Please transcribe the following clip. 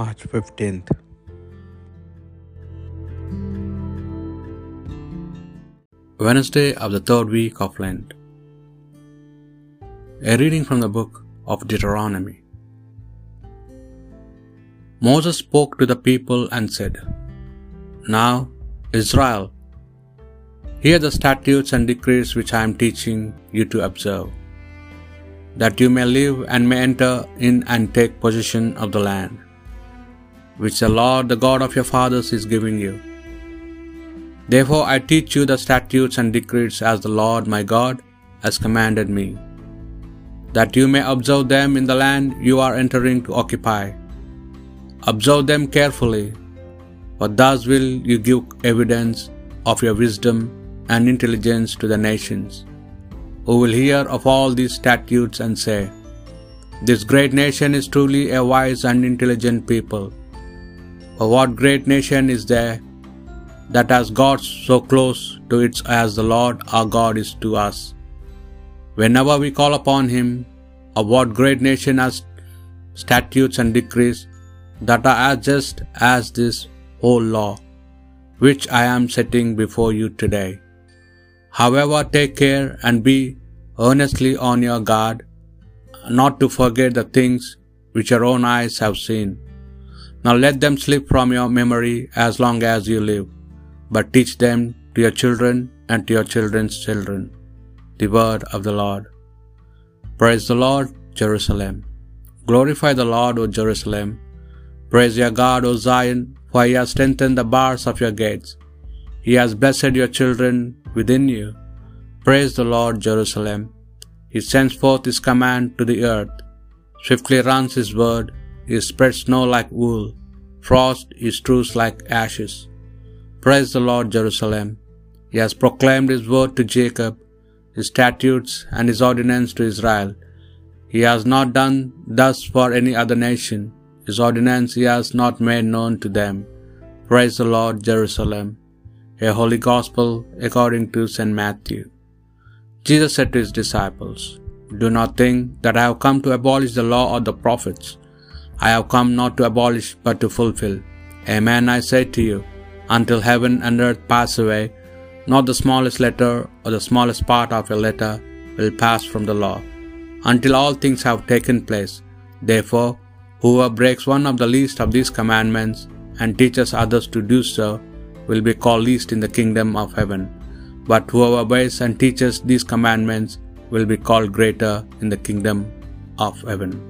March 15th. Wednesday of the third week of Lent. A reading from the book of Deuteronomy. Moses spoke to the people and said, Now, Israel, hear the statutes and decrees which I am teaching you to observe, that you may live and may enter in and take possession of the land, which the Lord, the God of your fathers, is giving you. Therefore I teach you the statutes and decrees as the Lord my God has commanded me, that you may observe them in the land you are entering to occupy. Observe them carefully, for thus will you give evidence of your wisdom and intelligence to the nations, who will hear of all these statutes and say, This great nation is truly a wise and intelligent people. What great nation is there that has got so close to it as the Lord our God is to us? Whenever we call upon Him, of what great nation has statutes and decrees that are as just as this whole law, which I am setting before you today. However, take care and be earnestly on your guard, not to forget the things which your own eyes have seen. Now let them slip from your memory as long as you live, but teach them to your children and to your children's children. The word of the Lord. Praise the Lord, Jerusalem. Glorify the Lord, O Jerusalem. Praise your God, O Zion, for he has strengthened the bars of your gates. He has blessed your children within you. Praise the Lord, Jerusalem. He sends forth his command to the earth. Swiftly runs his word. He spreads snow like wool. Frost is strews like ashes. Praise the Lord, Jerusalem. He has proclaimed his word to Jacob, his statutes and his ordinance to Israel. He has not done thus for any other nation. His ordinance he has not made known to them. Praise the Lord, Jerusalem. A holy gospel according to St. Matthew. Jesus said to his disciples, Do not think that I have come to abolish the law or the prophets. I have come not to abolish but to fulfill. Amen, I say to you, until heaven and earth pass away, not the smallest letter or the smallest part of a letter will pass from the law, until all things have taken place. Therefore, whoever breaks one of the least of these commandments and teaches others to do so will be called least in the kingdom of heaven. But whoever obeys and teaches these commandments will be called greater in the kingdom of heaven.